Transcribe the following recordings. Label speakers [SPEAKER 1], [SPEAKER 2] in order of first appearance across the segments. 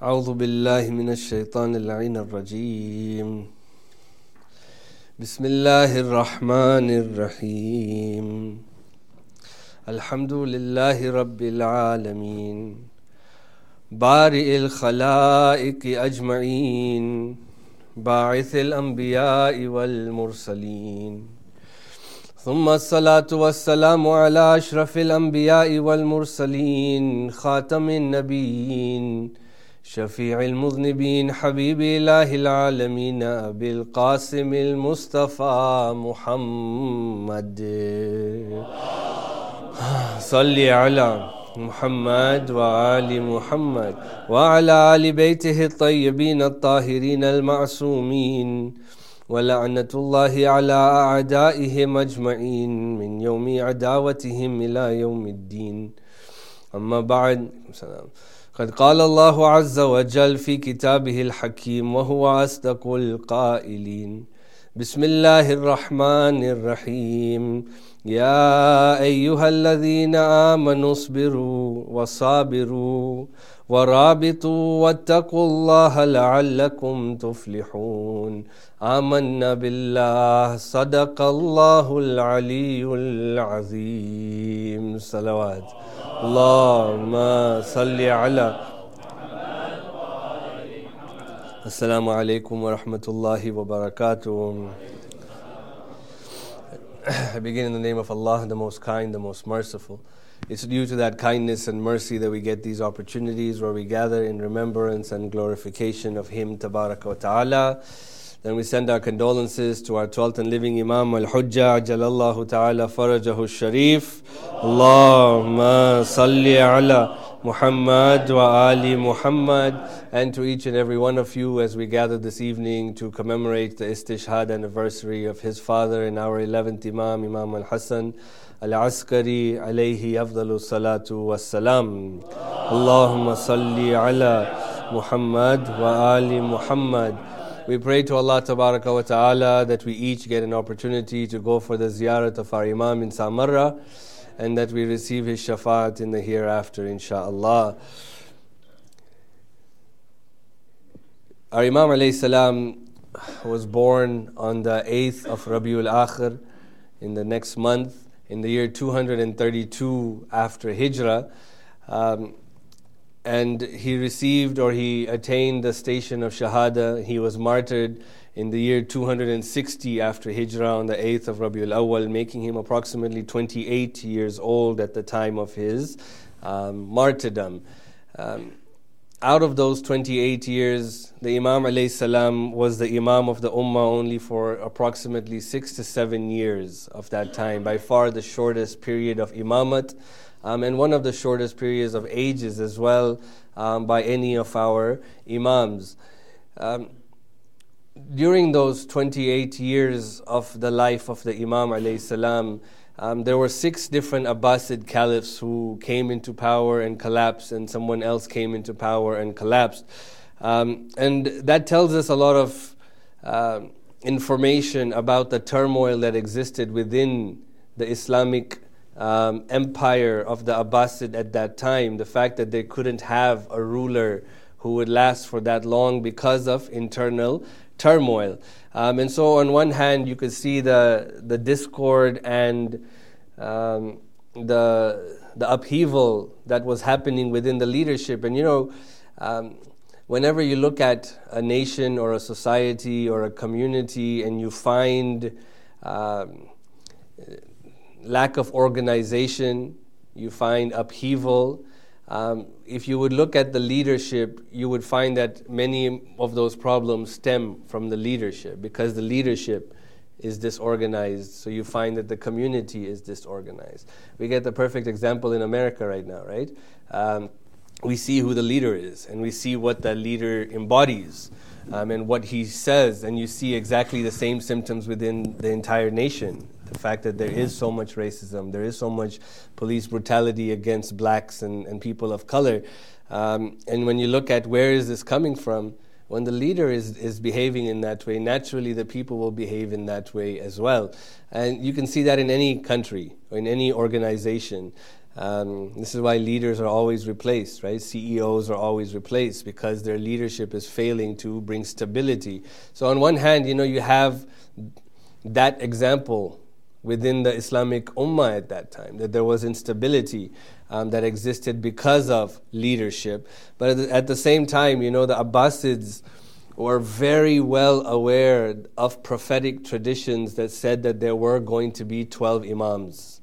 [SPEAKER 1] اعوذ باللہ من الشیطان اللعین الرجیم. بسم اللہ الرحمن الرحیم. الحمد للہ رب العالمین. بار الخلائق اجمعین. باعث الانبیاء والمرسلین. ثم الصلاة والسلام على اشرف الانبیاء والمرسلین. خاتم النبیین. شفيع المذنبين حبيب إله العالمين أبي القاسم المصطفى محمد. صل على محمد وآل محمد وعلى آل بيته الطيبين الطاهرين المعصومين. ولعنة الله على أعدائهم أجمعين من يوم عداوتهم إلى يوم الدين. أما بعد قد قال الله عز وجل في كتابه الحكيم وهو أصدق القائلين بسم الله الرحمن الرحيم يا أيها الذين آمنوا اصبروا وصابروا ورابطوا واتقوا الله لعلكم تفلحون۔ آمنا بالله صدق الله العلي العظيم صلوات اللهم صل على السلام عليكم ورحمة الله وبركاته I begin in the name of Allah, the most kind, the most merciful. It's due to that kindness and mercy that we get these opportunities where we gather in remembrance and glorification of Him, Tabaraka wa Ta'ala. Then we send our condolences to our 12th and living Imam Al Hujjah, Jalallahu Ta'ala Farajahu Sharif. Allahumma salli ala Muhammad wa Ali Muhammad. And to each and every one of you as we gather this evening to commemorate the Istishhad anniversary of his father and our 11th Imam, Imam Al Hassan. العسكري عليه أفضل الصلاة والسلام اللهم صل على محمد وآل محمد we pray to Allah Tabaraka wa Ta'ala that we each get an opportunity to go for the ziyarat of our Imam in Samarra and that we receive his shafaat in the hereafter, inshaAllah. Our Imam alayhi salam was born on the 8th of Rabiul Akhir in the next month in the year 232 after Hijrah. Um, and he received or he attained the station of Shahada. He was martyred in the year 260 after Hijrah on the 8th of Rabiul Awal, making him approximately 28 years old at the time of his um, martyrdom. Um, out of those 28 years, the Imam alayhi salam was the Imam of the Ummah only for approximately six to seven years of that time, by far the shortest period of Imamat, um, and one of the shortest periods of ages as well um, by any of our Imams. Um, during those 28 years of the life of the Imam salam, um, there were six different Abbasid caliphs who came into power and collapsed, and someone else came into power and collapsed. Um, and that tells us a lot of uh, information about the turmoil that existed within the Islamic um, empire of the Abbasid at that time. The fact that they couldn't have a ruler who would last for that long because of internal turmoil. Um, and so, on one hand, you could see the, the discord and um, the, the upheaval that was happening within the leadership. And you know, um, whenever you look at a nation or a society or a community and you find um, lack of organization, you find upheaval, um, if you would look at the leadership, you would find that many of those problems stem from the leadership because the leadership is disorganized. So you find that the community is disorganized. We get the perfect example in America right now, right? Um, we see who the leader is and we see what that leader embodies um, and what he says, and you see exactly the same symptoms within the entire nation the fact that there is so much racism, there is so much police brutality against blacks and, and people of color. Um, and when you look at where is this coming from, when the leader is, is behaving in that way, naturally the people will behave in that way as well. And you can see that in any country or in any organization. Um, this is why leaders are always replaced, right? CEOs are always replaced because their leadership is failing to bring stability. So, on one hand, you know, you have that example within the Islamic Ummah at that time, that there was instability um, that existed because of leadership. But at the, at the same time, you know, the Abbasids were very well aware of prophetic traditions that said that there were going to be 12 Imams,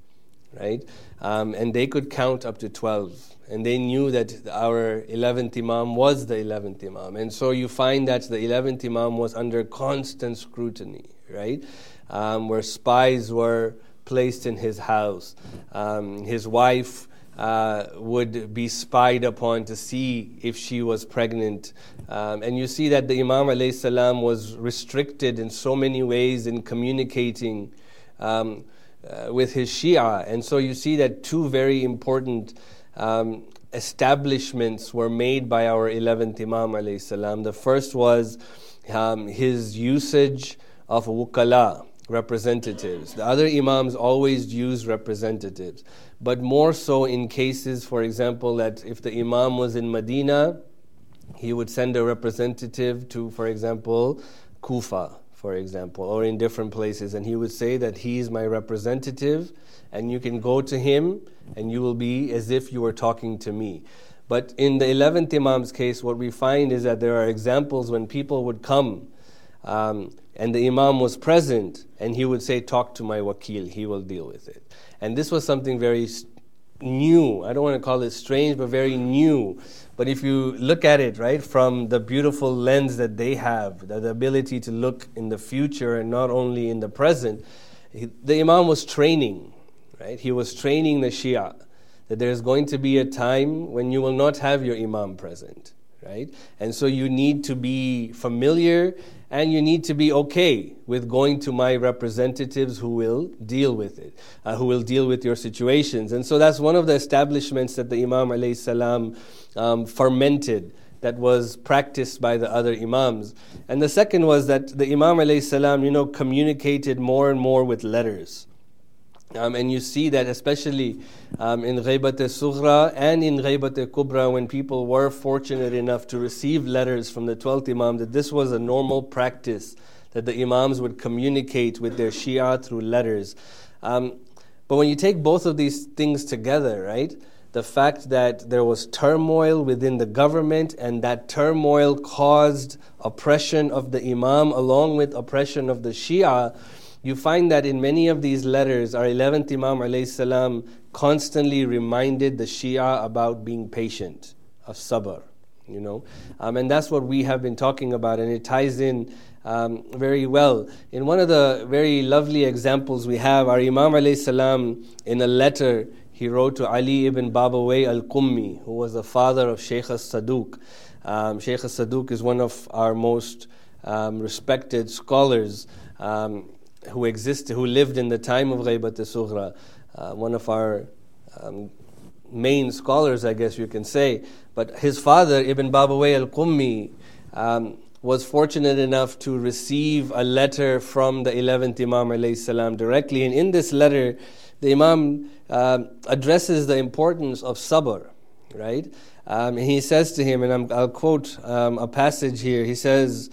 [SPEAKER 1] right? Um, and they could count up to 12. And they knew that our 11th Imam was the 11th Imam. And so you find that the 11th Imam was under constant scrutiny, right? Um, where spies were placed in his house. Um, his wife uh, would be spied upon to see if she was pregnant. Um, and you see that the Imam salam was restricted in so many ways in communicating um, uh, with his Shia. And so you see that two very important um, establishments were made by our 11th Imam salam. The first was um, his usage of wukala, representatives. The other Imams always use representatives but more so in cases, for example, that if the Imam was in Medina, he would send a representative to, for example, Kufa, for example, or in different places, and he would say that he is my representative, and you can go to him, and you will be as if you were talking to me. But in the 11th Imam's case, what we find is that there are examples when people would come um, and the Imam was present, and he would say, Talk to my wakil, he will deal with it. And this was something very new. I don't want to call it strange, but very new. But if you look at it, right, from the beautiful lens that they have, the, the ability to look in the future and not only in the present, he, the Imam was training, right? He was training the Shia that there's going to be a time when you will not have your Imam present, right? And so you need to be familiar and you need to be okay with going to my representatives who will deal with it, uh, who will deal with your situations. And so that's one of the establishments that the Imam alayhi salam um, fermented that was practiced by the other imams. And the second was that the Imam alayhi salam, you know, communicated more and more with letters. Um, and you see that especially um, in al-Sughra and in Ghaibat al-Kubra when people were fortunate enough to receive letters from the 12th Imam, that this was a normal practice, that the Imams would communicate with their Shia through letters. Um, but when you take both of these things together, right, the fact that there was turmoil within the government and that turmoil caused oppression of the Imam along with oppression of the Shia, you find that in many of these letters, our 11th Imam salam constantly reminded the Shia about being patient, of sabr, you know. Um, and that's what we have been talking about, and it ties in um, very well. In one of the very lovely examples we have, our Imam salam in a letter he wrote to Ali ibn Babawayh al Qummi, who was the father of Sheikh as Saduq. Um, Sheikh as Saduq is one of our most um, respected scholars. Um, who existed, who lived in the time of Ghaibat al-Sughra, uh, one of our um, main scholars, I guess you can say. But his father, Ibn Babawayh al-Qummi, um, was fortunate enough to receive a letter from the 11th Imam salam directly. And in this letter, the Imam uh, addresses the importance of sabr, right? Um, he says to him, and i will quote um, a passage here. He says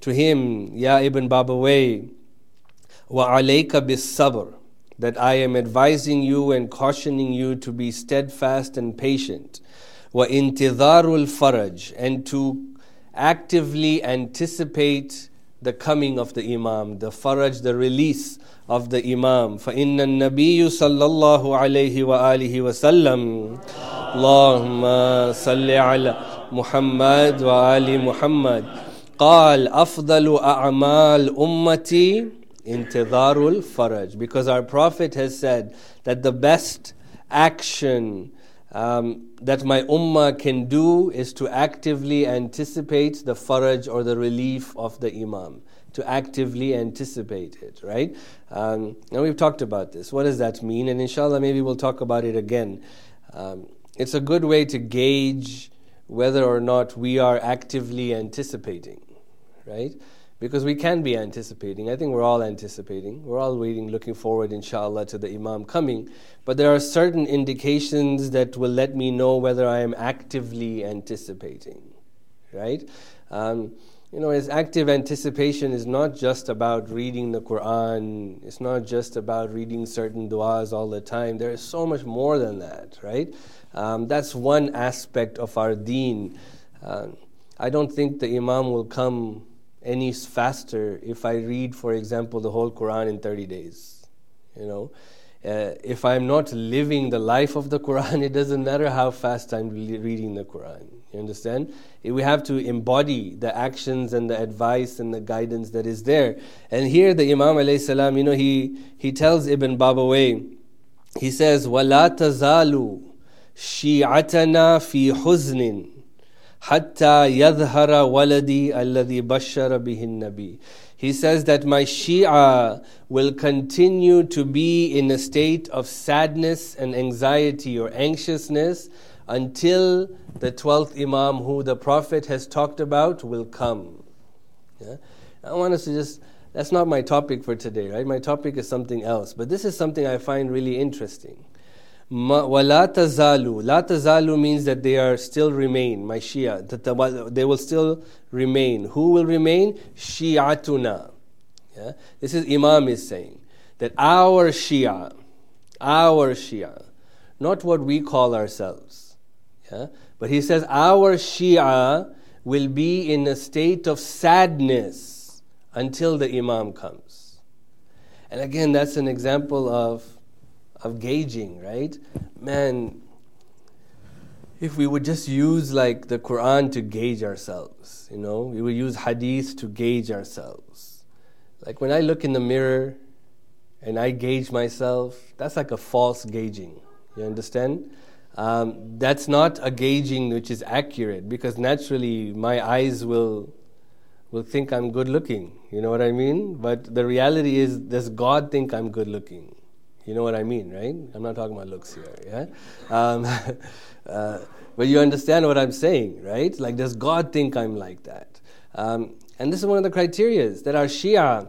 [SPEAKER 1] to him, Ya Ibn Babawayh, وَعَلَيْكَ بِالصَّبْرِ That I am advising you and cautioning you to be steadfast and patient. وَإِنْتِظَارُ الْفَرَجِ And to actively anticipate the coming of the Imam, the faraj, the release of the Imam. فإن النبي صلى الله عليه وآله وسلم اللهم صل على محمد وآل محمد قال أفضل أعمال أمتي intidharul faraj. Because our prophet has said that the best action um, that my ummah can do is to actively anticipate the faraj or the relief of the imam. To actively anticipate it right? Um, and we've talked about this. What does that mean? And inshallah maybe we'll talk about it again. Um, it's a good way to gauge whether or not we are actively anticipating right because we can be anticipating. I think we're all anticipating. We're all waiting, looking forward, inshallah, to the Imam coming. But there are certain indications that will let me know whether I am actively anticipating, right? Um, you know, his active anticipation is not just about reading the Quran, it's not just about reading certain du'as all the time. There is so much more than that, right? Um, that's one aspect of our deen. Uh, I don't think the Imam will come any faster if I read, for example, the whole Quran in 30 days. You know, uh, if I'm not living the life of the Quran, it doesn't matter how fast I'm reading the Quran. You understand? Eh, we have to embody the actions and the advice and the guidance that is there. And here, the Imam alayhi salam, you know, he he tells Ibn Babawayh, he says, "Wala tazalu shi'atana fi huznin." Hatta yadhara waladi alladhi bashara bihin nabi. He says that my Shia will continue to be in a state of sadness and anxiety or anxiousness until the 12th Imam, who the Prophet has talked about, will come. Yeah? I want us to just, that's not my topic for today, right? My topic is something else, but this is something I find really interesting. Walatazalu. Latazalu means that they are still remain, my Shia. That they will still remain. Who will remain? Shi'atuna. Yeah? This is Imam is saying that our Shia, our Shia, not what we call ourselves. Yeah? But he says our Shia will be in a state of sadness until the Imam comes. And again, that's an example of of gauging, right? Man, if we would just use like the Quran to gauge ourselves, you know, we would use hadith to gauge ourselves. Like when I look in the mirror and I gauge myself, that's like a false gauging. You understand? Um, that's not a gauging which is accurate because naturally my eyes will will think I'm good looking. You know what I mean? But the reality is, does God think I'm good looking? You know what I mean, right? I'm not talking about looks here, yeah? Um, uh, but you understand what I'm saying, right? Like, does God think I'm like that? Um, and this is one of the criterias that our Shia,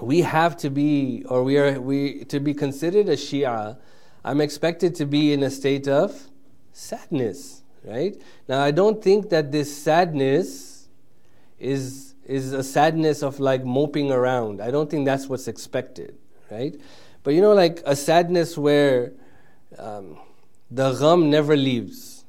[SPEAKER 1] we have to be, or we are, we, to be considered a Shia, I'm expected to be in a state of sadness, right? Now, I don't think that this sadness is, is a sadness of like moping around. I don't think that's what's expected, right? But you know, like a sadness where um, the gham never leaves,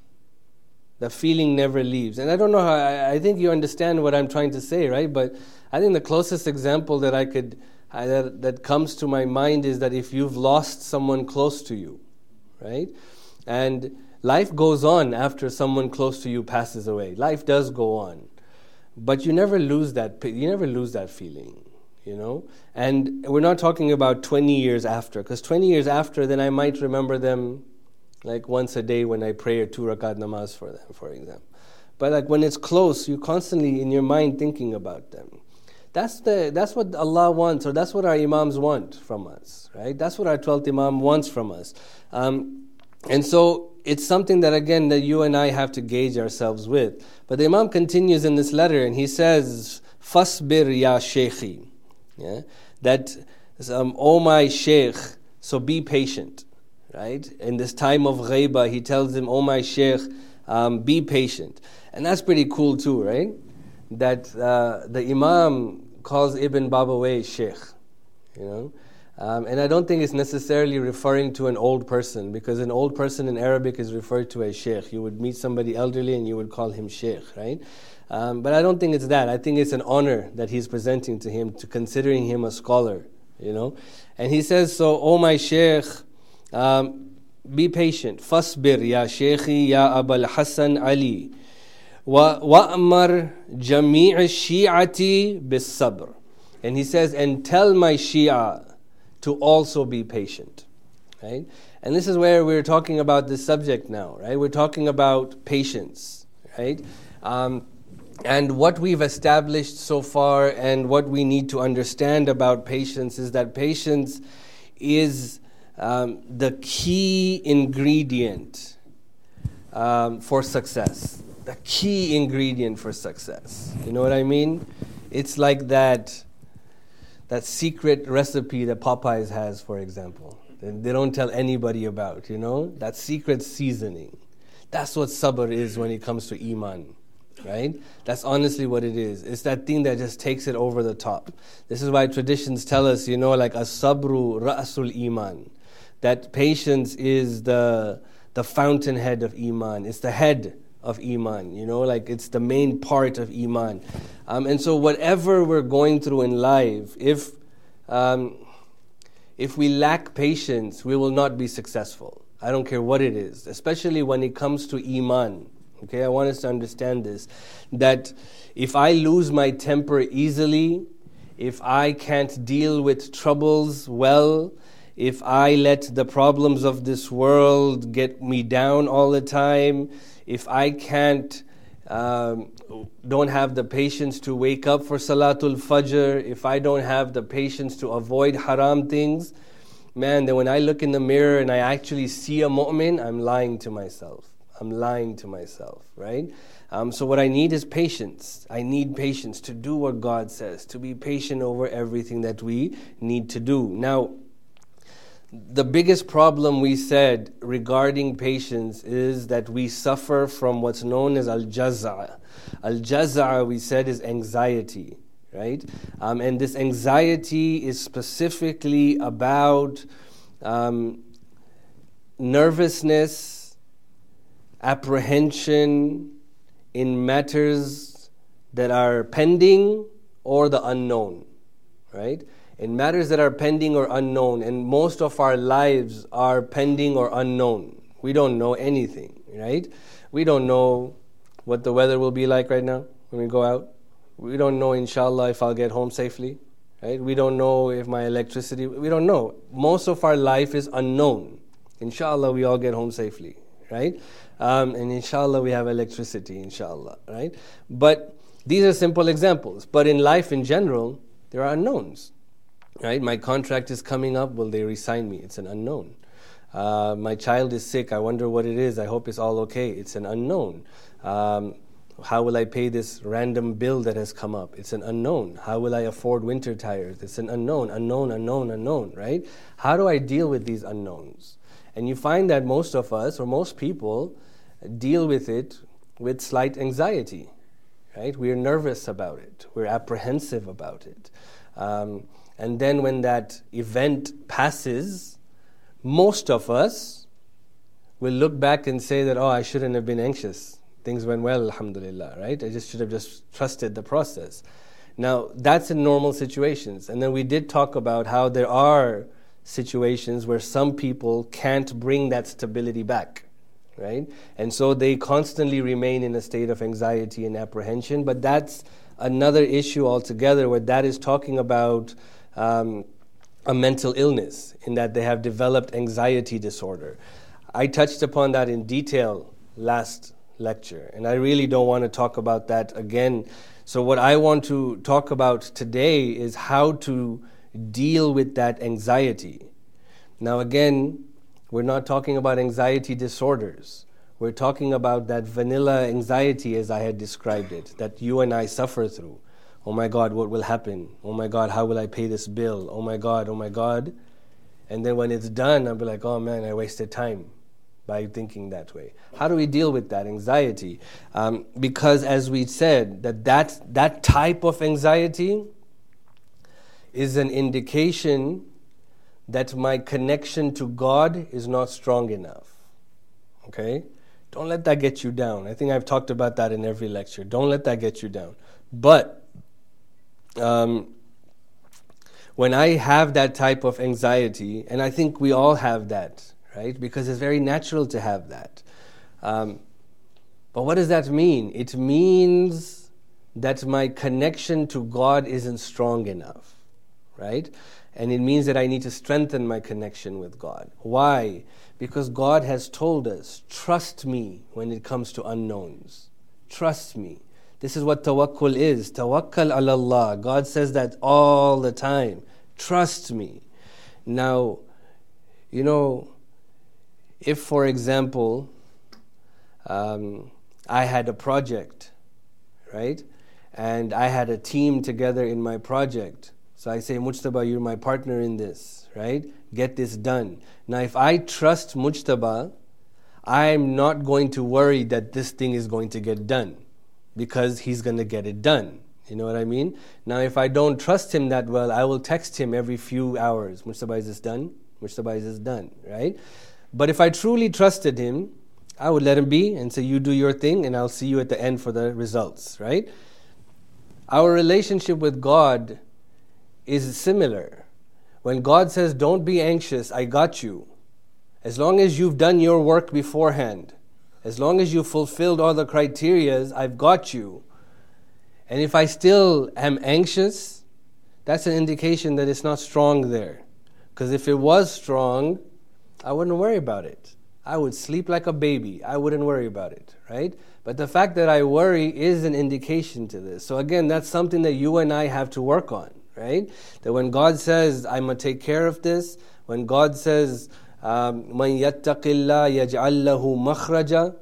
[SPEAKER 1] the feeling never leaves. And I don't know how, I, I think you understand what I'm trying to say, right? But I think the closest example that I could that, that comes to my mind is that if you've lost someone close to you, right? And life goes on after someone close to you passes away. Life does go on. But you never lose that you never lose that feeling, you know? And we're not talking about 20 years after because 20 years after then I might remember them like once a day when I pray a two rakat namaz for them, for example. But like when it's close, you're constantly in your mind thinking about them. That's, the, that's what Allah wants, or that's what our Imams want from us, right? That's what our 12th Imam wants from us. Um, and so it's something that, again, that you and I have to gauge ourselves with. But the Imam continues in this letter and he says, Fasbir ya Shaykhi. Yeah? That, um, oh my Shaykh, so be patient, right? In this time of ghaiba, he tells him, oh my Shaykh, um, be patient. And that's pretty cool too, right? That uh, the Imam calls Ibn Babawayh Sheikh, you know. Um, and I don't think it's necessarily referring to an old person because an old person in Arabic is referred to as Sheikh. You would meet somebody elderly and you would call him Sheikh, right? Um, but I don't think it's that. I think it's an honor that he's presenting to him, to considering him a scholar, you know. And he says, So, oh my Sheikh, um, be patient. Fasbir ya Sheikhi ya Abul Hassan Ali. وَأْمَرْ جَمِيعَ الشِّيعَةِ بِالصَّبْرِ And he says, and tell my Shia to also be patient. Right? And this is where we're talking about this subject now, right? We're talking about patience, right? Um, and what we've established so far and what we need to understand about patience is that patience is um, the key ingredient um, for success the key ingredient for success. You know what I mean? It's like that that secret recipe that Popeyes has, for example. They don't tell anybody about, you know? That secret seasoning. That's what sabr is when it comes to iman, right? That's honestly what it is. It's that thing that just takes it over the top. This is why traditions tell us, you know, like a sabru ra'sul iman. That patience is the the fountainhead of iman. It's the head of iman. You know, like it's the main part of iman. Um, and so, whatever we're going through in life, if um, if we lack patience, we will not be successful. I don't care what it is, especially when it comes to iman. Okay, I want us to understand this that if I lose my temper easily, if I can't deal with troubles well, if I let the problems of this world get me down all the time, if I can't, um, don't have the patience to wake up for Salatul Fajr, if I don't have the patience to avoid haram things, man, then when I look in the mirror and I actually see a mu'min, I'm lying to myself. I'm lying to myself, right? Um, so, what I need is patience. I need patience to do what God says, to be patient over everything that we need to do. Now, the biggest problem we said regarding patience is that we suffer from what's known as al jaza. Al jaza, we said, is anxiety, right? Um, and this anxiety is specifically about um, nervousness, apprehension in matters that are pending or the unknown, right? in matters that are pending or unknown, and most of our lives are pending or unknown. We don't know anything, right? We don't know what the weather will be like right now when we go out. We don't know, inshallah, if I'll get home safely, right? We don't know if my electricity, we don't know. Most of our life is unknown. Inshallah, we all get home safely, right? Um, and inshallah, we have electricity, inshallah, right? But these are simple examples. But in life in general, there are unknowns. Right? My contract is coming up. Will they resign me? It's an unknown. Uh, my child is sick. I wonder what it is. I hope it's all okay. It's an unknown. Um, how will I pay this random bill that has come up? It's an unknown. How will I afford winter tires? It's an unknown, unknown, unknown, unknown, right? How do I deal with these unknowns? And you find that most of us, or most people, deal with it with slight anxiety, right? We're nervous about it, we're apprehensive about it. Um, and then when that event passes, most of us will look back and say that, oh, I shouldn't have been anxious. Things went well, alhamdulillah, right? I just should have just trusted the process. Now, that's in normal situations. And then we did talk about how there are situations where some people can't bring that stability back, right? And so they constantly remain in a state of anxiety and apprehension. But that's another issue altogether, where that is talking about um, a mental illness, in that they have developed anxiety disorder. I touched upon that in detail last lecture, and I really don't want to talk about that again. So, what I want to talk about today is how to deal with that anxiety. Now, again, we're not talking about anxiety disorders. We're talking about that vanilla anxiety, as I had described it, that you and I suffer through. Oh my God, what will happen? Oh my God, how will I pay this bill? Oh my God, oh my God. And then when it's done, I'll be like, oh man, I wasted time by thinking that way. How do we deal with that anxiety? Um, because as we said, that, that that type of anxiety is an indication that my connection to God is not strong enough. Okay? Don't let that get you down. I think I've talked about that in every lecture. Don't let that get you down. But um, when I have that type of anxiety, and I think we all have that, right? Because it's very natural to have that. Um, but what does that mean? It means that my connection to God isn't strong enough, right? And it means that I need to strengthen my connection with God. Why? Because God has told us, trust me when it comes to unknowns. Trust me. This is what tawakkul is. Tawakkal ala Allah. God says that all the time. Trust me. Now, you know, if for example, um, I had a project, right? and I had a team together in my project. So I say, Mujtaba, you're my partner in this, right? Get this done. Now, if I trust Mujtaba, I'm not going to worry that this thing is going to get done because he's going to get it done. You know what I mean? Now, if I don't trust him that well, I will text him every few hours. Mujtaba, is this done? Mujtaba, is this done? Right? But if I truly trusted him, I would let him be and say, You do your thing, and I'll see you at the end for the results, right? Our relationship with God is similar. When God says, Don't be anxious, I got you. As long as you've done your work beforehand, as long as you've fulfilled all the criterias, I've got you. And if I still am anxious, that's an indication that it's not strong there. Because if it was strong, I wouldn't worry about it. I would sleep like a baby. I wouldn't worry about it, right? But the fact that I worry is an indication to this. So again, that's something that you and I have to work on, right? That when God says, I'm going to take care of this, when God says, um, مَن يَتَّقِ اللَّهَ يَجْعَلْ لَهُ مَخْرَجًا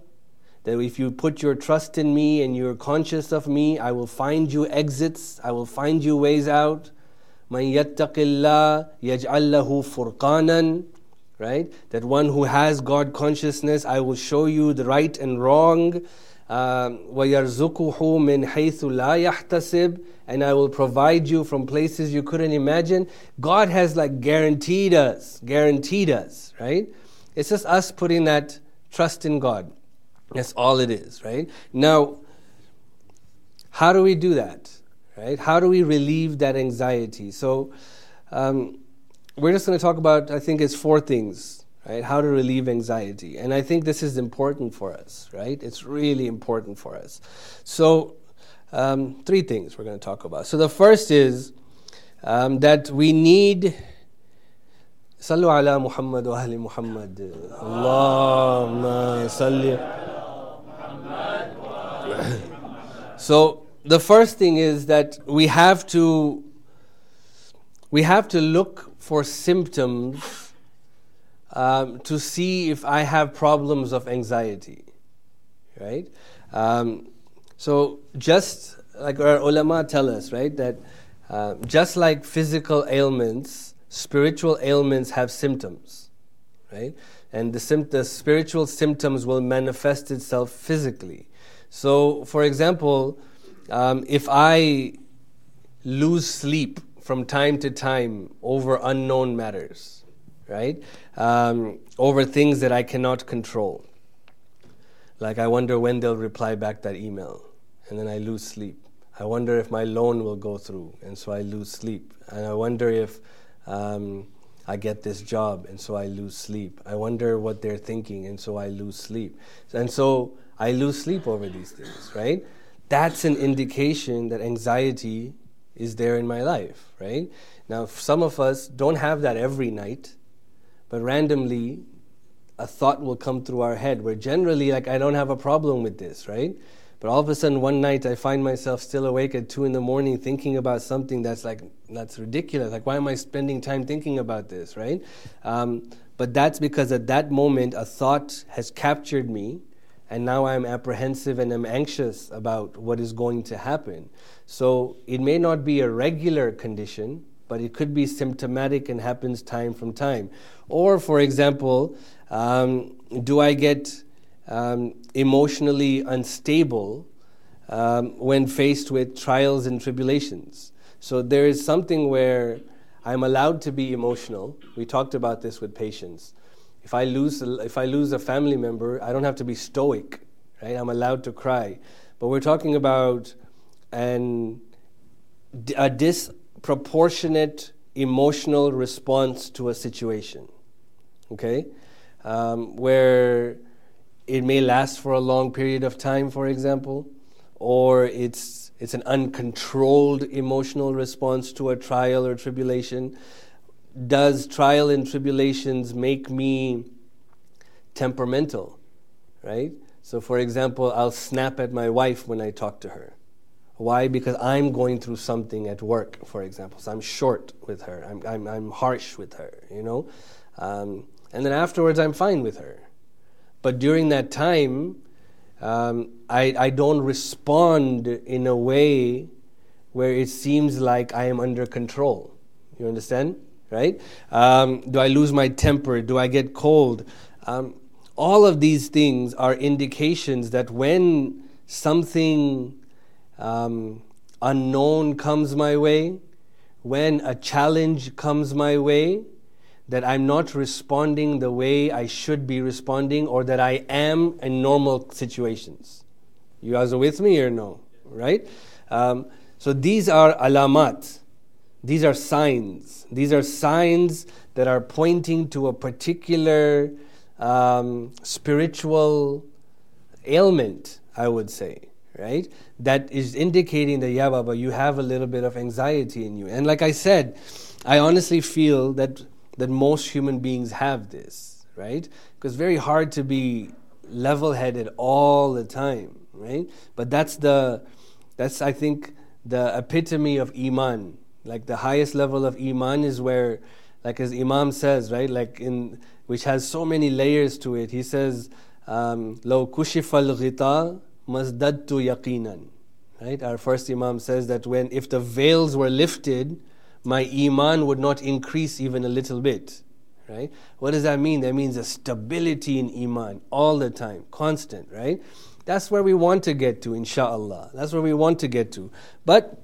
[SPEAKER 1] that if you put your trust in me and you're conscious of me, I will find you exits, I will find you ways out. من يتق الله يجعل له فرقانا right that one who has god consciousness i will show you the right and wrong um, ويرزقه من حيث لا يحتسب and i will provide you from places you couldn't imagine god has like guaranteed us guaranteed us right it's just us putting that trust in god that's all it is, right? Now, how do we do that, right? How do we relieve that anxiety? So, um, we're just going to talk about, I think it's four things, right? How to relieve anxiety. And I think this is important for us, right? It's really important for us. So, um, three things we're going to talk about. So, the first is um, that we need. صلوا على محمد وأهل محمد اللهم صل so the first thing is that we have to we have to look for symptoms um, to see if I have problems of anxiety, right? Um, so just like our ulama tell us, right, that uh, just like physical ailments, spiritual ailments have symptoms, right? And the, sim- the spiritual symptoms will manifest itself physically. So, for example, um, if I lose sleep from time to time over unknown matters, right? Um, over things that I cannot control. Like, I wonder when they'll reply back that email, and then I lose sleep. I wonder if my loan will go through, and so I lose sleep. And I wonder if um, I get this job, and so I lose sleep. I wonder what they're thinking, and so I lose sleep. And so I lose sleep over these things, right? That's an indication that anxiety is there in my life, right? Now, some of us don't have that every night, but randomly a thought will come through our head where generally, like, I don't have a problem with this, right? But all of a sudden, one night, I find myself still awake at two in the morning thinking about something that's like, that's ridiculous. Like, why am I spending time thinking about this, right? Um, but that's because at that moment, a thought has captured me and now I'm apprehensive and I'm anxious about what is going to happen. So it may not be a regular condition, but it could be symptomatic and happens time from time. Or, for example, um, do I get um, emotionally unstable um, when faced with trials and tribulations? So there is something where I'm allowed to be emotional. We talked about this with patience. If I lose, if I lose a family member, I don't have to be stoic, right? I'm allowed to cry. But we're talking about an, a disproportionate emotional response to a situation, okay? Um, where it may last for a long period of time, for example, or it's, it's an uncontrolled emotional response to a trial or tribulation does trial and tribulations make me temperamental, right? So, for example, I'll snap at my wife when I talk to her. Why? Because I'm going through something at work, for example. So I'm short with her. I'm, I'm, I'm harsh with her, you know? Um, and then afterwards, I'm fine with her. But during that time, um, I, I don't respond in a way where it seems like I am under control. You understand? Right? Um, do I lose my temper? Do I get cold? Um, all of these things are indications that when something um, unknown comes my way, when a challenge comes my way, that I'm not responding the way I should be responding or that I am in normal situations. You guys are with me or no? Right? Um, so these are alamat. These are signs. These are signs that are pointing to a particular um, spiritual ailment, I would say, right? That is indicating that, yeah, Baba, you have a little bit of anxiety in you. And like I said, I honestly feel that that most human beings have this, right? Because very hard to be level-headed all the time, right? But that's the that's I think the epitome of iman. Like the highest level of iman is where like as Imam says, right? Like in which has so many layers to it. He says, um, "Lo kushifal ghita mazdadtu yaqinan." Right? Our first Imam says that when if the veils were lifted, my iman would not increase even a little bit. Right? What does that mean? That means a stability in iman all the time, constant, right? That's where we want to get to, inshaAllah. That's where we want to get to. But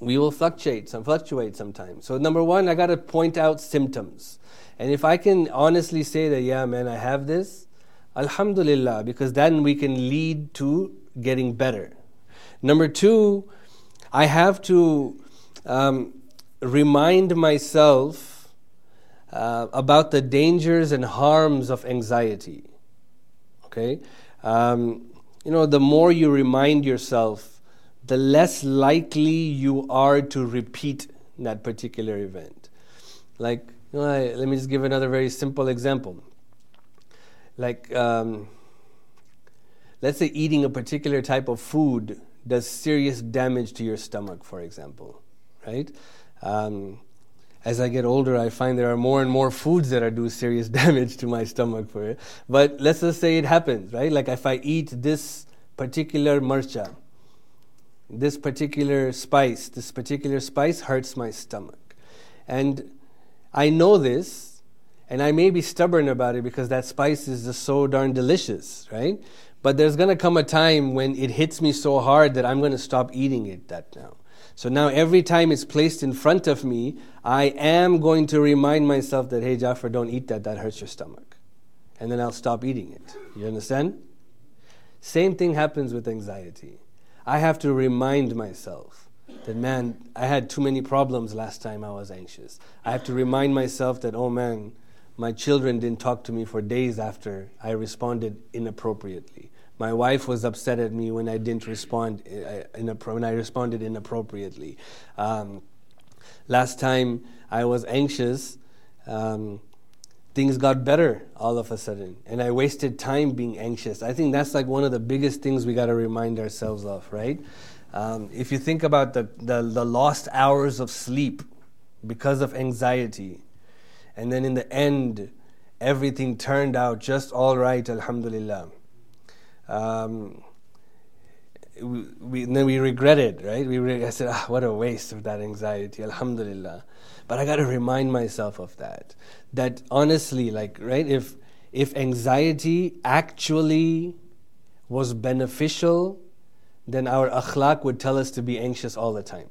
[SPEAKER 1] we will fluctuate, some fluctuate sometimes. So number one, I gotta point out symptoms. And if I can honestly say that, yeah, man, I have this, Alhamdulillah, because then we can lead to getting better. Number two, I have to um, remind myself uh, about the dangers and harms of anxiety. Okay? Um, you know, the more you remind yourself, the less likely you are to repeat that particular event. Like, you know, I, let me just give another very simple example. Like, um, let's say eating a particular type of food does serious damage to your stomach, for example, right? Um, as I get older, I find there are more and more foods that are do serious damage to my stomach for it. But let's just say it happens, right? Like if I eat this particular marcha, this particular spice, this particular spice hurts my stomach. And I know this, and I may be stubborn about it because that spice is just so darn delicious, right? But there's gonna come a time when it hits me so hard that I'm gonna stop eating it that now. So now every time it's placed in front of me, I am going to remind myself that, hey, Jaffer, don't eat that, that hurts your stomach. And then I'll stop eating it. You understand? Same thing happens with anxiety. I have to remind myself that, man, I had too many problems last time I was anxious. I have to remind myself that, oh man, my children didn't talk to me for days after I responded inappropriately. My wife was upset at me when I didn't respond, uh, when I responded inappropriately. Um, last time I was anxious, um, things got better all of a sudden, and I wasted time being anxious. I think that's like one of the biggest things we got to remind ourselves of, right? Um, if you think about the, the, the lost hours of sleep because of anxiety, and then in the end, everything turned out just all right, alhamdulillah um, we, then we regretted, right? We re- I said, ah, what a waste of that anxiety, alhamdulillah. But I got to remind myself of that. That honestly, like, right, if, if anxiety actually was beneficial, then our akhlaq would tell us to be anxious all the time.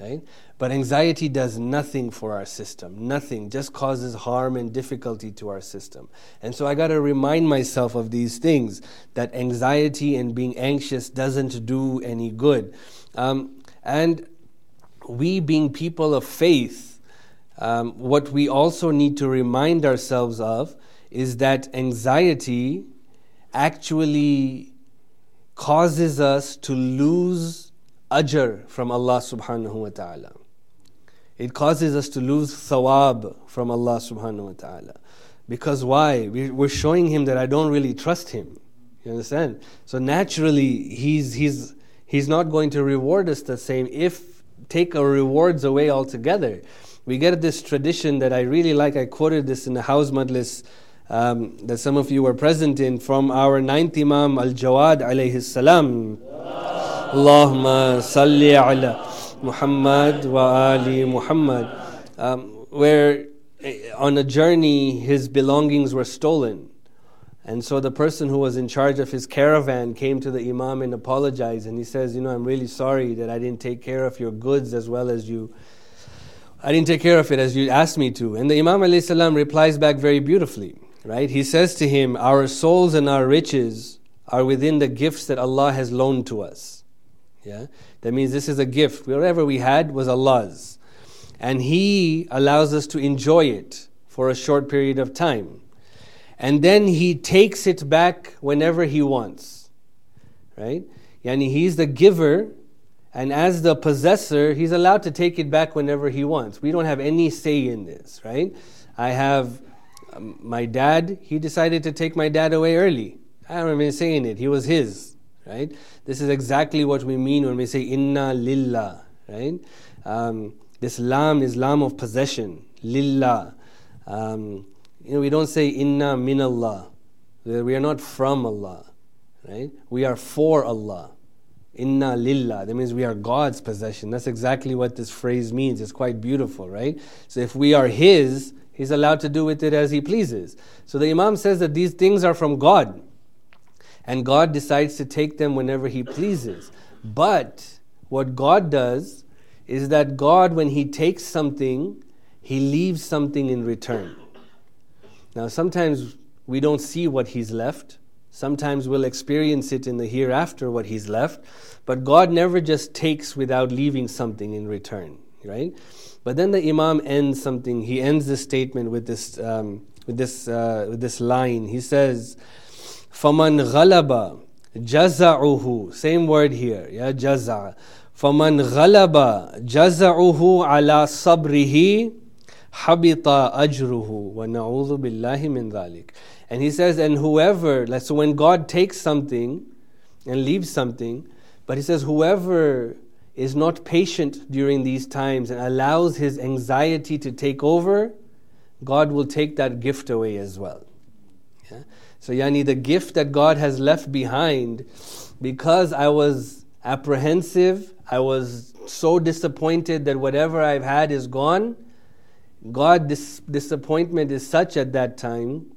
[SPEAKER 1] Right? But anxiety does nothing for our system, nothing, just causes harm and difficulty to our system. And so I got to remind myself of these things that anxiety and being anxious doesn't do any good. Um, and we, being people of faith, um, what we also need to remind ourselves of is that anxiety actually causes us to lose ajr from Allah subhanahu wa ta'ala. It causes us to lose thawab from Allah subhanahu wa ta'ala. Because why? We're showing him that I don't really trust him. You understand? So naturally, he's, he's, he's not going to reward us the same if take our rewards away altogether. We get this tradition that I really like. I quoted this in the house majlis um, that some of you were present in from our ninth Imam Al Jawad alayhi salam. Allahumma salli ala Muhammad wa ali Muhammad. Um, where eh, on a journey his belongings were stolen. And so the person who was in charge of his caravan came to the Imam and apologized. And he says, You know, I'm really sorry that I didn't take care of your goods as well as you I didn't take care of it as you asked me to. And the Imam salam replies back very beautifully, right? He says to him, Our souls and our riches are within the gifts that Allah has loaned to us. Yeah? That means this is a gift. Whatever we had was Allah's. And He allows us to enjoy it for a short period of time. And then He takes it back whenever He wants. Right? Yani He's the giver and as the possessor, he's allowed to take it back whenever he wants. We don't have any say in this, right? I have um, my dad, he decided to take my dad away early. I don't even saying it, he was his, right? This is exactly what we mean when we say inna lillah, right? Um, this lam is lam of possession, lillah. Um, you know, we don't say inna min Allah. We are not from Allah, right? We are for Allah. Inna lillah. That means we are God's possession. That's exactly what this phrase means. It's quite beautiful, right? So if we are His, He's allowed to do with it as He pleases. So the Imam says that these things are from God. And God decides to take them whenever He pleases. But what God does is that God, when He takes something, He leaves something in return. Now, sometimes we don't see what He's left. Sometimes we'll experience it in the hereafter, what He's left. But God never just takes without leaving something in return, right? But then the Imam ends something. He ends the statement with this, um, with this, uh, with this line. He says, "Faman ghalaba jaza'uhu." Same word here, yeah, jaza. فمن غلب جزعه على صبره حبط أجره ونعوذ بالله من ذلك and he says, and whoever, like, so when God takes something and leaves something, but he says, whoever is not patient during these times and allows his anxiety to take over, God will take that gift away as well. Yeah? So, yani, the gift that God has left behind, because I was apprehensive, I was so disappointed that whatever I've had is gone. God, this disappointment is such at that time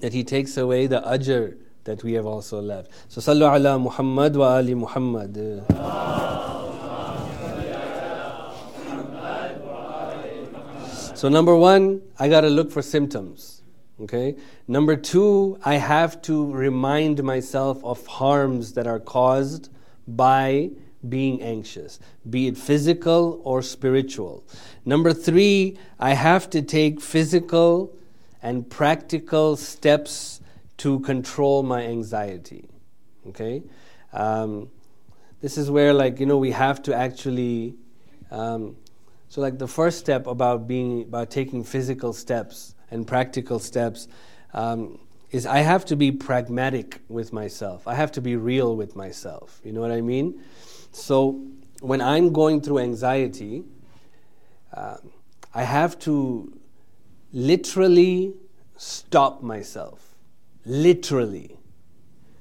[SPEAKER 1] that He takes away the ajr that we have also left. So, Sallu ala Muhammad wa Ali Muhammad. So, number one, I got to look for symptoms. Okay? Number two, I have to remind myself of harms that are caused by being anxious, be it physical or spiritual. Number three, I have to take physical and practical steps to control my anxiety. Okay? Um, this is where, like, you know, we have to actually. Um, so, like, the first step about being, about taking physical steps and practical steps um, is I have to be pragmatic with myself. I have to be real with myself. You know what I mean? So, when I'm going through anxiety, uh, I have to literally stop myself. Literally.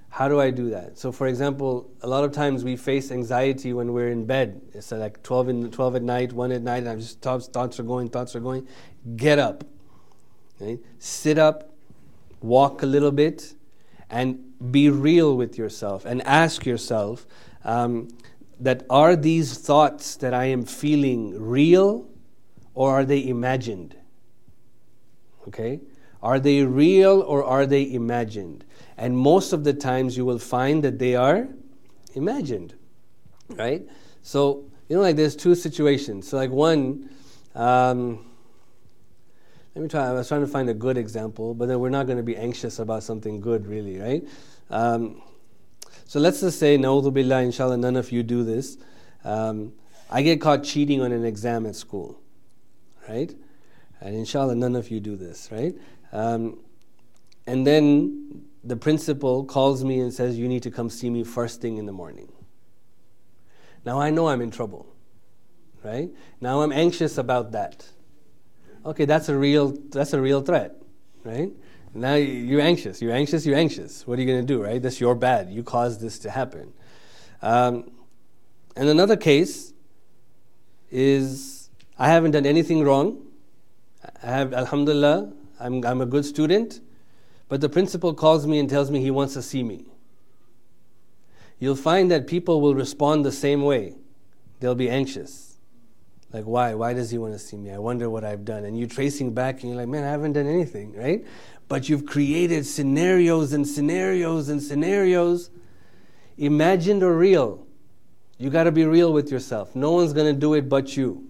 [SPEAKER 1] How do I do that? So, for example, a lot of times we face anxiety when we're in bed. It's like 12, in, 12 at night, 1 at night, and I'm just thoughts, thoughts are going, thoughts are going. Get up. Sit up, walk a little bit, and be real with yourself and ask yourself um, that are these thoughts that I am feeling real or are they imagined? Okay? Are they real or are they imagined? And most of the times you will find that they are imagined. Right? So, you know, like there's two situations. So, like one, um, let me try. I was trying to find a good example, but then we're not going to be anxious about something good, really, right? Um, so let's just say, Na'udhu Billah, inshallah, none of you do this. Um, I get caught cheating on an exam at school, right? And inshallah, none of you do this, right? Um, and then the principal calls me and says, You need to come see me first thing in the morning. Now I know I'm in trouble, right? Now I'm anxious about that. Okay, that's a real, that's a real threat, right? Now you're anxious. You're anxious. You're anxious. What are you going to do, right? That's your bad. You caused this to happen. Um, and another case is I haven't done anything wrong. I have, Alhamdulillah, I'm, I'm a good student, but the principal calls me and tells me he wants to see me. You'll find that people will respond the same way. They'll be anxious. Like, why? Why does he want to see me? I wonder what I've done. And you're tracing back and you're like, man, I haven't done anything, right? But you've created scenarios and scenarios and scenarios, imagined or real. You got to be real with yourself. No one's going to do it but you,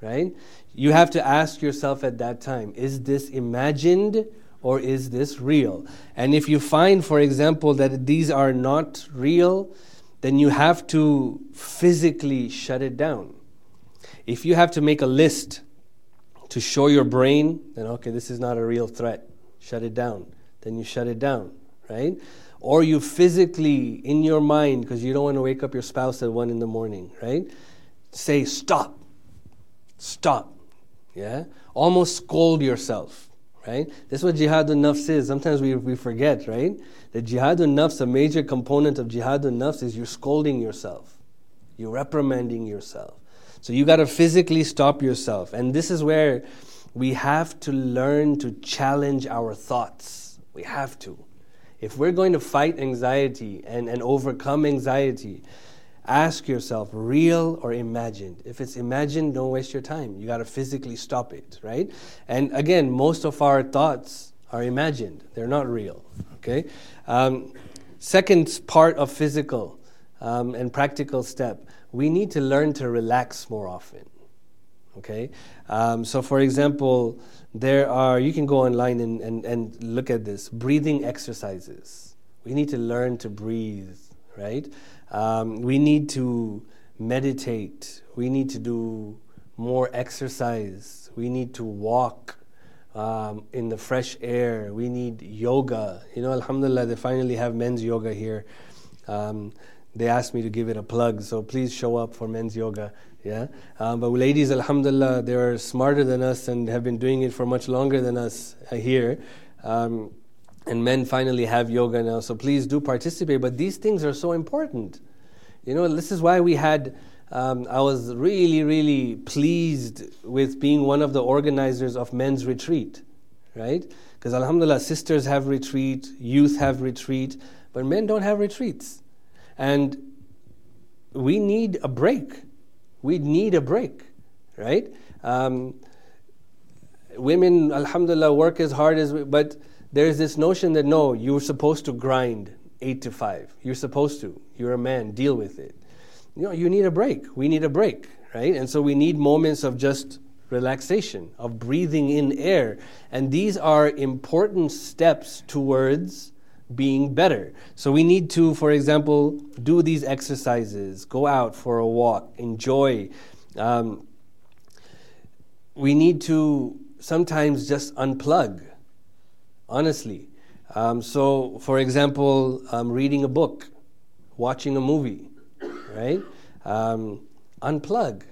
[SPEAKER 1] right? You have to ask yourself at that time is this imagined or is this real? And if you find, for example, that these are not real, then you have to physically shut it down. If you have to make a list to show your brain, then okay, this is not a real threat, shut it down. Then you shut it down, right? Or you physically, in your mind, because you don't want to wake up your spouse at one in the morning, right? Say, stop. Stop. Yeah? Almost scold yourself, right? That's what jihadun nafs is. Sometimes we, we forget, right? That jihadun nafs, a major component of jihadun nafs is you're scolding yourself. You're reprimanding yourself. So you got to physically stop yourself. And this is where we have to learn to challenge our thoughts. We have to. If we're going to fight anxiety and, and overcome anxiety, ask yourself real or imagined. If it's imagined, don't waste your time. You got to physically stop it, right? And again, most of our thoughts are imagined, they're not real, okay? Um, second part of physical um, and practical step we need to learn to relax more often. Okay? Um, so, for example, there are, you can go online and, and, and look at this breathing exercises. We need to learn to breathe, right? Um, we need to meditate. We need to do more exercise. We need to walk um, in the fresh air. We need yoga. You know, Alhamdulillah, they finally have men's yoga here. Um, they asked me to give it a plug, so please show up for men's yoga. Yeah, um, but ladies, alhamdulillah, they are smarter than us and have been doing it for much longer than us uh, here. Um, and men finally have yoga now, so please do participate. But these things are so important. You know, this is why we had. Um, I was really, really pleased with being one of the organizers of men's retreat, right? Because Alhamdulillah, sisters have retreat, youth have retreat, but men don't have retreats. And we need a break. We need a break, right? Um, women, alhamdulillah, work as hard as, we, but there's this notion that no, you're supposed to grind eight to five. You're supposed to. You're a man, deal with it. You know, you need a break. We need a break, right? And so we need moments of just relaxation, of breathing in air. And these are important steps towards being better. So we need to, for example, do these exercises, go out for a walk, enjoy. Um, we need to sometimes just unplug, honestly. Um, so, for example, um, reading a book, watching a movie, right? Um, unplug,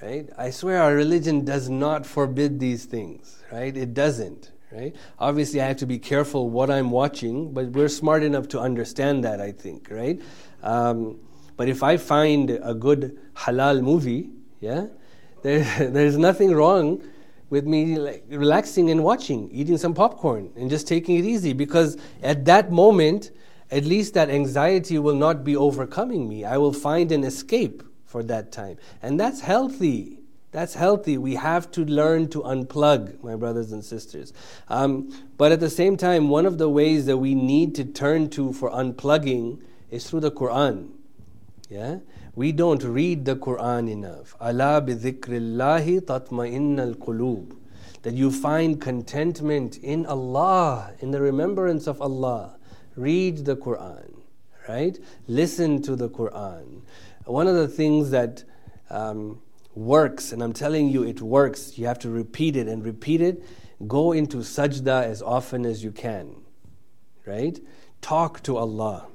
[SPEAKER 1] right? I swear our religion does not forbid these things, right? It doesn't, right? Obviously, I have to be careful what I'm watching, but we're smart enough to understand that, I think, right? Um, but if I find a good halal movie, yeah, there, there's nothing wrong with me like relaxing and watching, eating some popcorn, and just taking it easy because at that moment, at least that anxiety will not be overcoming me. I will find an escape for that time. And that's healthy. That's healthy. We have to learn to unplug, my brothers and sisters. Um, but at the same time, one of the ways that we need to turn to for unplugging is through the Quran. Yeah? We don't read the Quran enough. Allah bi dhikrillahi tatma'innal qulub. That you find contentment in Allah, in the remembrance of Allah. Read the Quran, right? Listen to the Quran. One of the things that um, works, and I'm telling you it works. You have to repeat it and repeat it. Go into sajda as often as you can, right? Talk to Allah.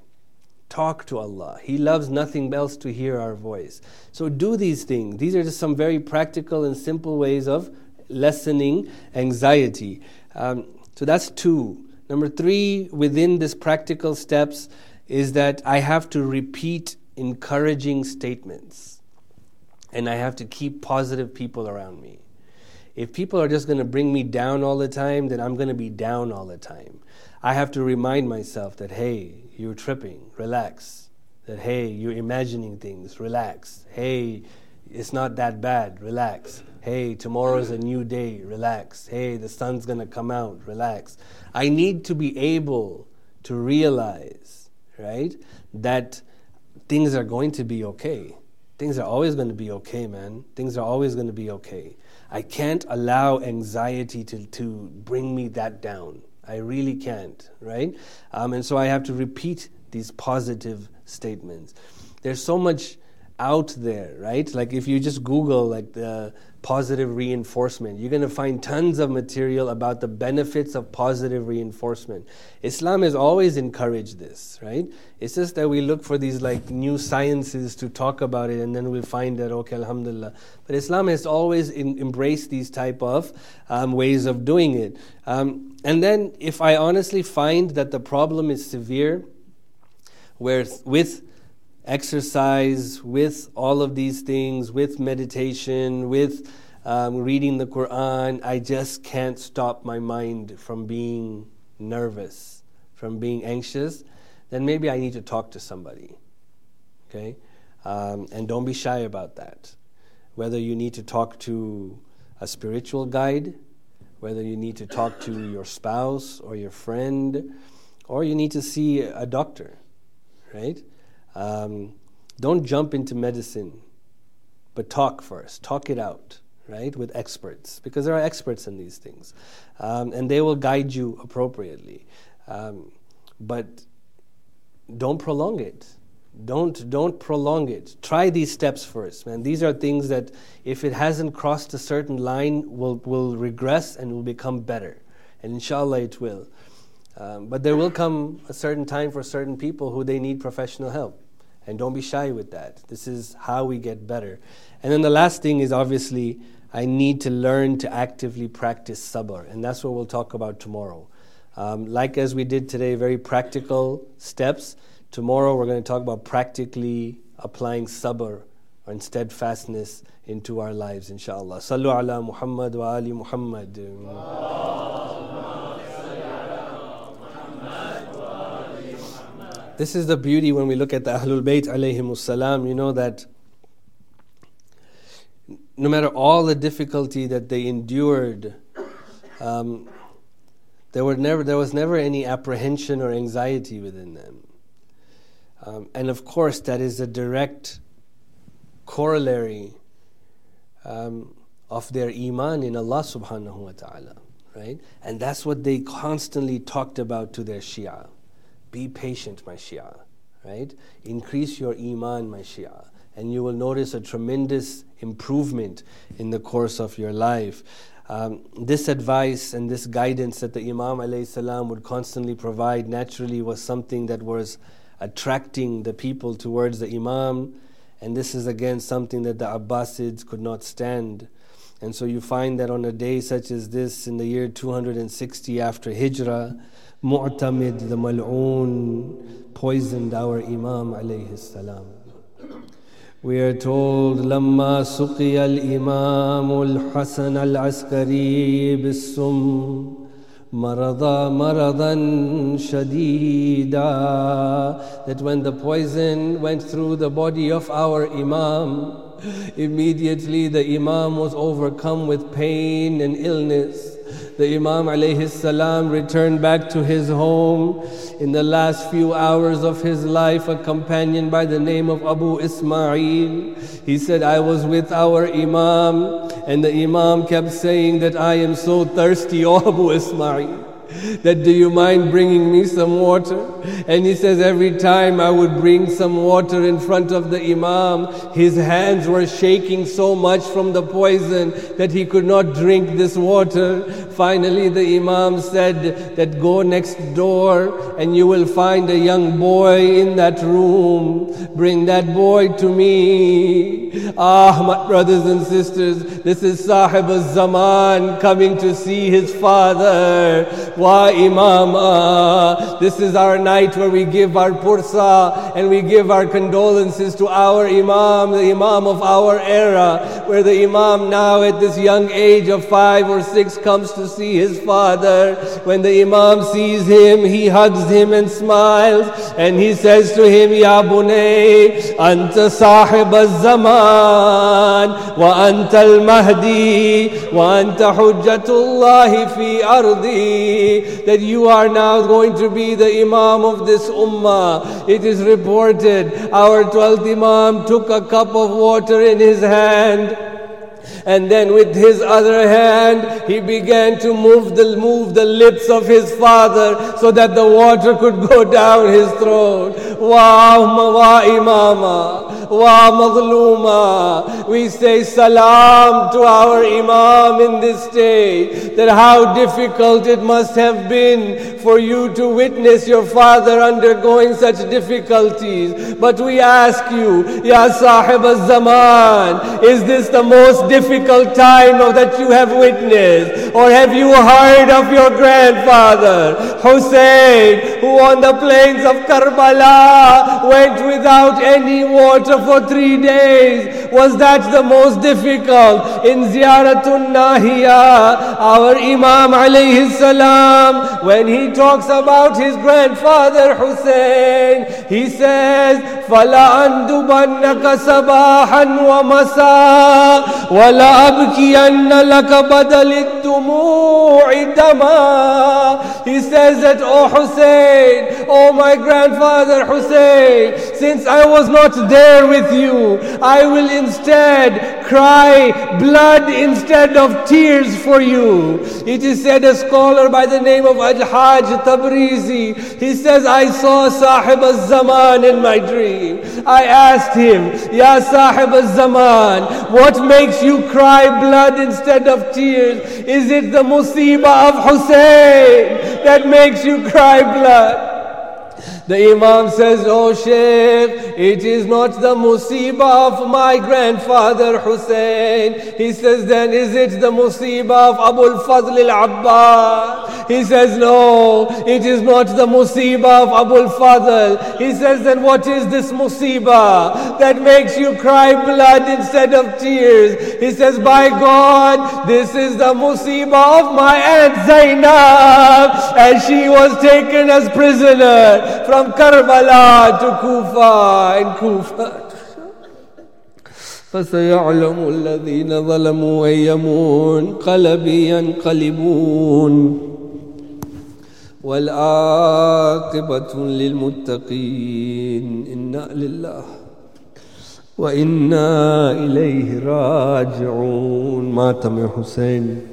[SPEAKER 1] Talk to Allah. He loves nothing else to hear our voice. So do these things. These are just some very practical and simple ways of lessening anxiety. Um, So that's two. Number three, within this practical steps, is that I have to repeat encouraging statements. And I have to keep positive people around me. If people are just going to bring me down all the time, then I'm going to be down all the time. I have to remind myself that, hey, you're tripping, relax. That, hey, you're imagining things, relax. Hey, it's not that bad, relax. Hey, tomorrow's a new day, relax. Hey, the sun's going to come out, relax. I need to be able to realize, right, that things are going to be okay. Things are always going to be okay, man. Things are always going to be okay. I can't allow anxiety to, to bring me that down. I really can't, right? Um, and so I have to repeat these positive statements. There's so much out there, right? Like if you just Google like the positive reinforcement, you're going to find tons of material about the benefits of positive reinforcement. Islam has always encouraged this, right? It's just that we look for these like new sciences to talk about it, and then we find that okay, Alhamdulillah. But Islam has always in, embraced these type of um, ways of doing it. Um, and then, if I honestly find that the problem is severe, where with exercise, with all of these things, with meditation, with um, reading the Quran, I just can't stop my mind from being nervous, from being anxious, then maybe I need to talk to somebody. Okay? Um, and don't be shy about that. Whether you need to talk to a spiritual guide, whether you need to talk to your spouse or your friend, or you need to see a doctor, right? Um, don't jump into medicine, but talk first. Talk it out, right, with experts, because there are experts in these things, um, and they will guide you appropriately. Um, but don't prolong it. Don't don't prolong it. Try these steps first, man. These are things that, if it hasn't crossed a certain line, will will regress and will become better, and inshallah it will. Um, but there will come a certain time for certain people who they need professional help. And don't be shy with that. This is how we get better. And then the last thing is obviously, I need to learn to actively practice sabr. And that's what we'll talk about tomorrow. Um, like as we did today, very practical steps. Tomorrow we're going to talk about practically applying sabr and steadfastness into our lives, inshallah. Sallu ala Muhammad wa ali Muhammad. This is the beauty when we look at the Ahlul Bayt alayhimus salam, you know that no matter all the difficulty that they endured, um, there, were never, there was never any apprehension or anxiety within them. Um, and of course, that is a direct corollary um, of their iman in Allah subhanahu wa ta'ala, right? And that's what they constantly talked about to their Shia. Be patient, my Shia, right? Increase your Iman, my Shia, and you will notice a tremendous improvement in the course of your life. Um, this advice and this guidance that the Imam salam would constantly provide naturally was something that was attracting the people towards the Imam, and this is again something that the Abbasids could not stand. And so you find that on a day such as this, in the year 260 after Hijrah, Mu'tamid the Mal'oon poisoned our Imam alayhi salam. We are told لما سقي الإمام الحسن العسكري بالسم مرض مرضا شديدا that when the poison went through the body of our Imam immediately the Imam was overcome with pain and illness the Imam alayhi salam returned back to his home in the last few hours of his life, a companion by the name of Abu Ismail. He said, I was with our Imam, and the Imam kept saying that I am so thirsty, O Abu Ismail that do you mind bringing me some water? And he says, every time I would bring some water in front of the Imam, his hands were shaking so much from the poison that he could not drink this water. Finally, the Imam said that go next door and you will find a young boy in that room. Bring that boy to me. Ah, my brothers and sisters, this is Sahib al-Zaman coming to see his father. Wa Imama. This is our night where we give our pursa and we give our condolences to our Imam, the Imam of our era, where the Imam now at this young age of five or six comes to see his father. When the Imam sees him, he hugs him and smiles and he says to him, Ya Bunay, Anta sahib al-zaman wa anta al-mahdi wa anta hujjatullah fi ardi that you are now going to be the Imam of this ummah. It is reported our 12th Imam took a cup of water in his hand and then with his other hand, he began to move the, move the lips of his father so that the water could go down his throat. Wow, wa imama, wa mazluma. We say salam to our imam in this day. That how difficult it must have been for you to witness your father undergoing such difficulties. But we ask you, Ya Sahib al-Zaman, is this the most difficult time that you have witnessed? Or have you heard of your grandfather, Hussein, who on the plains of Karbala went without any water for three days? Was that the most difficult? In Ziyaratun Nahiya, our Imam alayhi salam, when he talks about his grandfather Hussein, he says, فَلَأَنْدُبَنَّكَ صَبَاحًا وَمَسَاءً وَلَأَبْكِيَنَّ لَكَ بَدَلِ الدُّمُوعِ دَمًا He says that, Oh Hussein, oh my grandfather Hussein, since I was not there with you, I will instead cry blood instead of tears for you. It is said a scholar by the name of Al-Hajj Tabrizi, he says, I saw Sahib al-Zaman in my dream. I asked him, Ya Sahib al-Zaman, what makes you cry blood instead of tears? Is it the musibah of Hussein that makes you cry blood? The Imam says, "O Shaykh, it is not the musibah of my grandfather Hussein. He says, then is it the musibah of Abu al-Fadl al-Abbas? He says, no, it is not the musibah of Abu al-Fadl. He says, then what is this musibah that makes you cry blood instead of tears? He says, by God, this is the musibah of my Aunt Zainab and she was taken as prisoner from Karbala to Kufa and Kufa. فسيعلم الذين ظلموا أي منقلب ينقلبون. والعاقبة للمتقين إنا لله وإنا إليه راجعون. مات من حسين.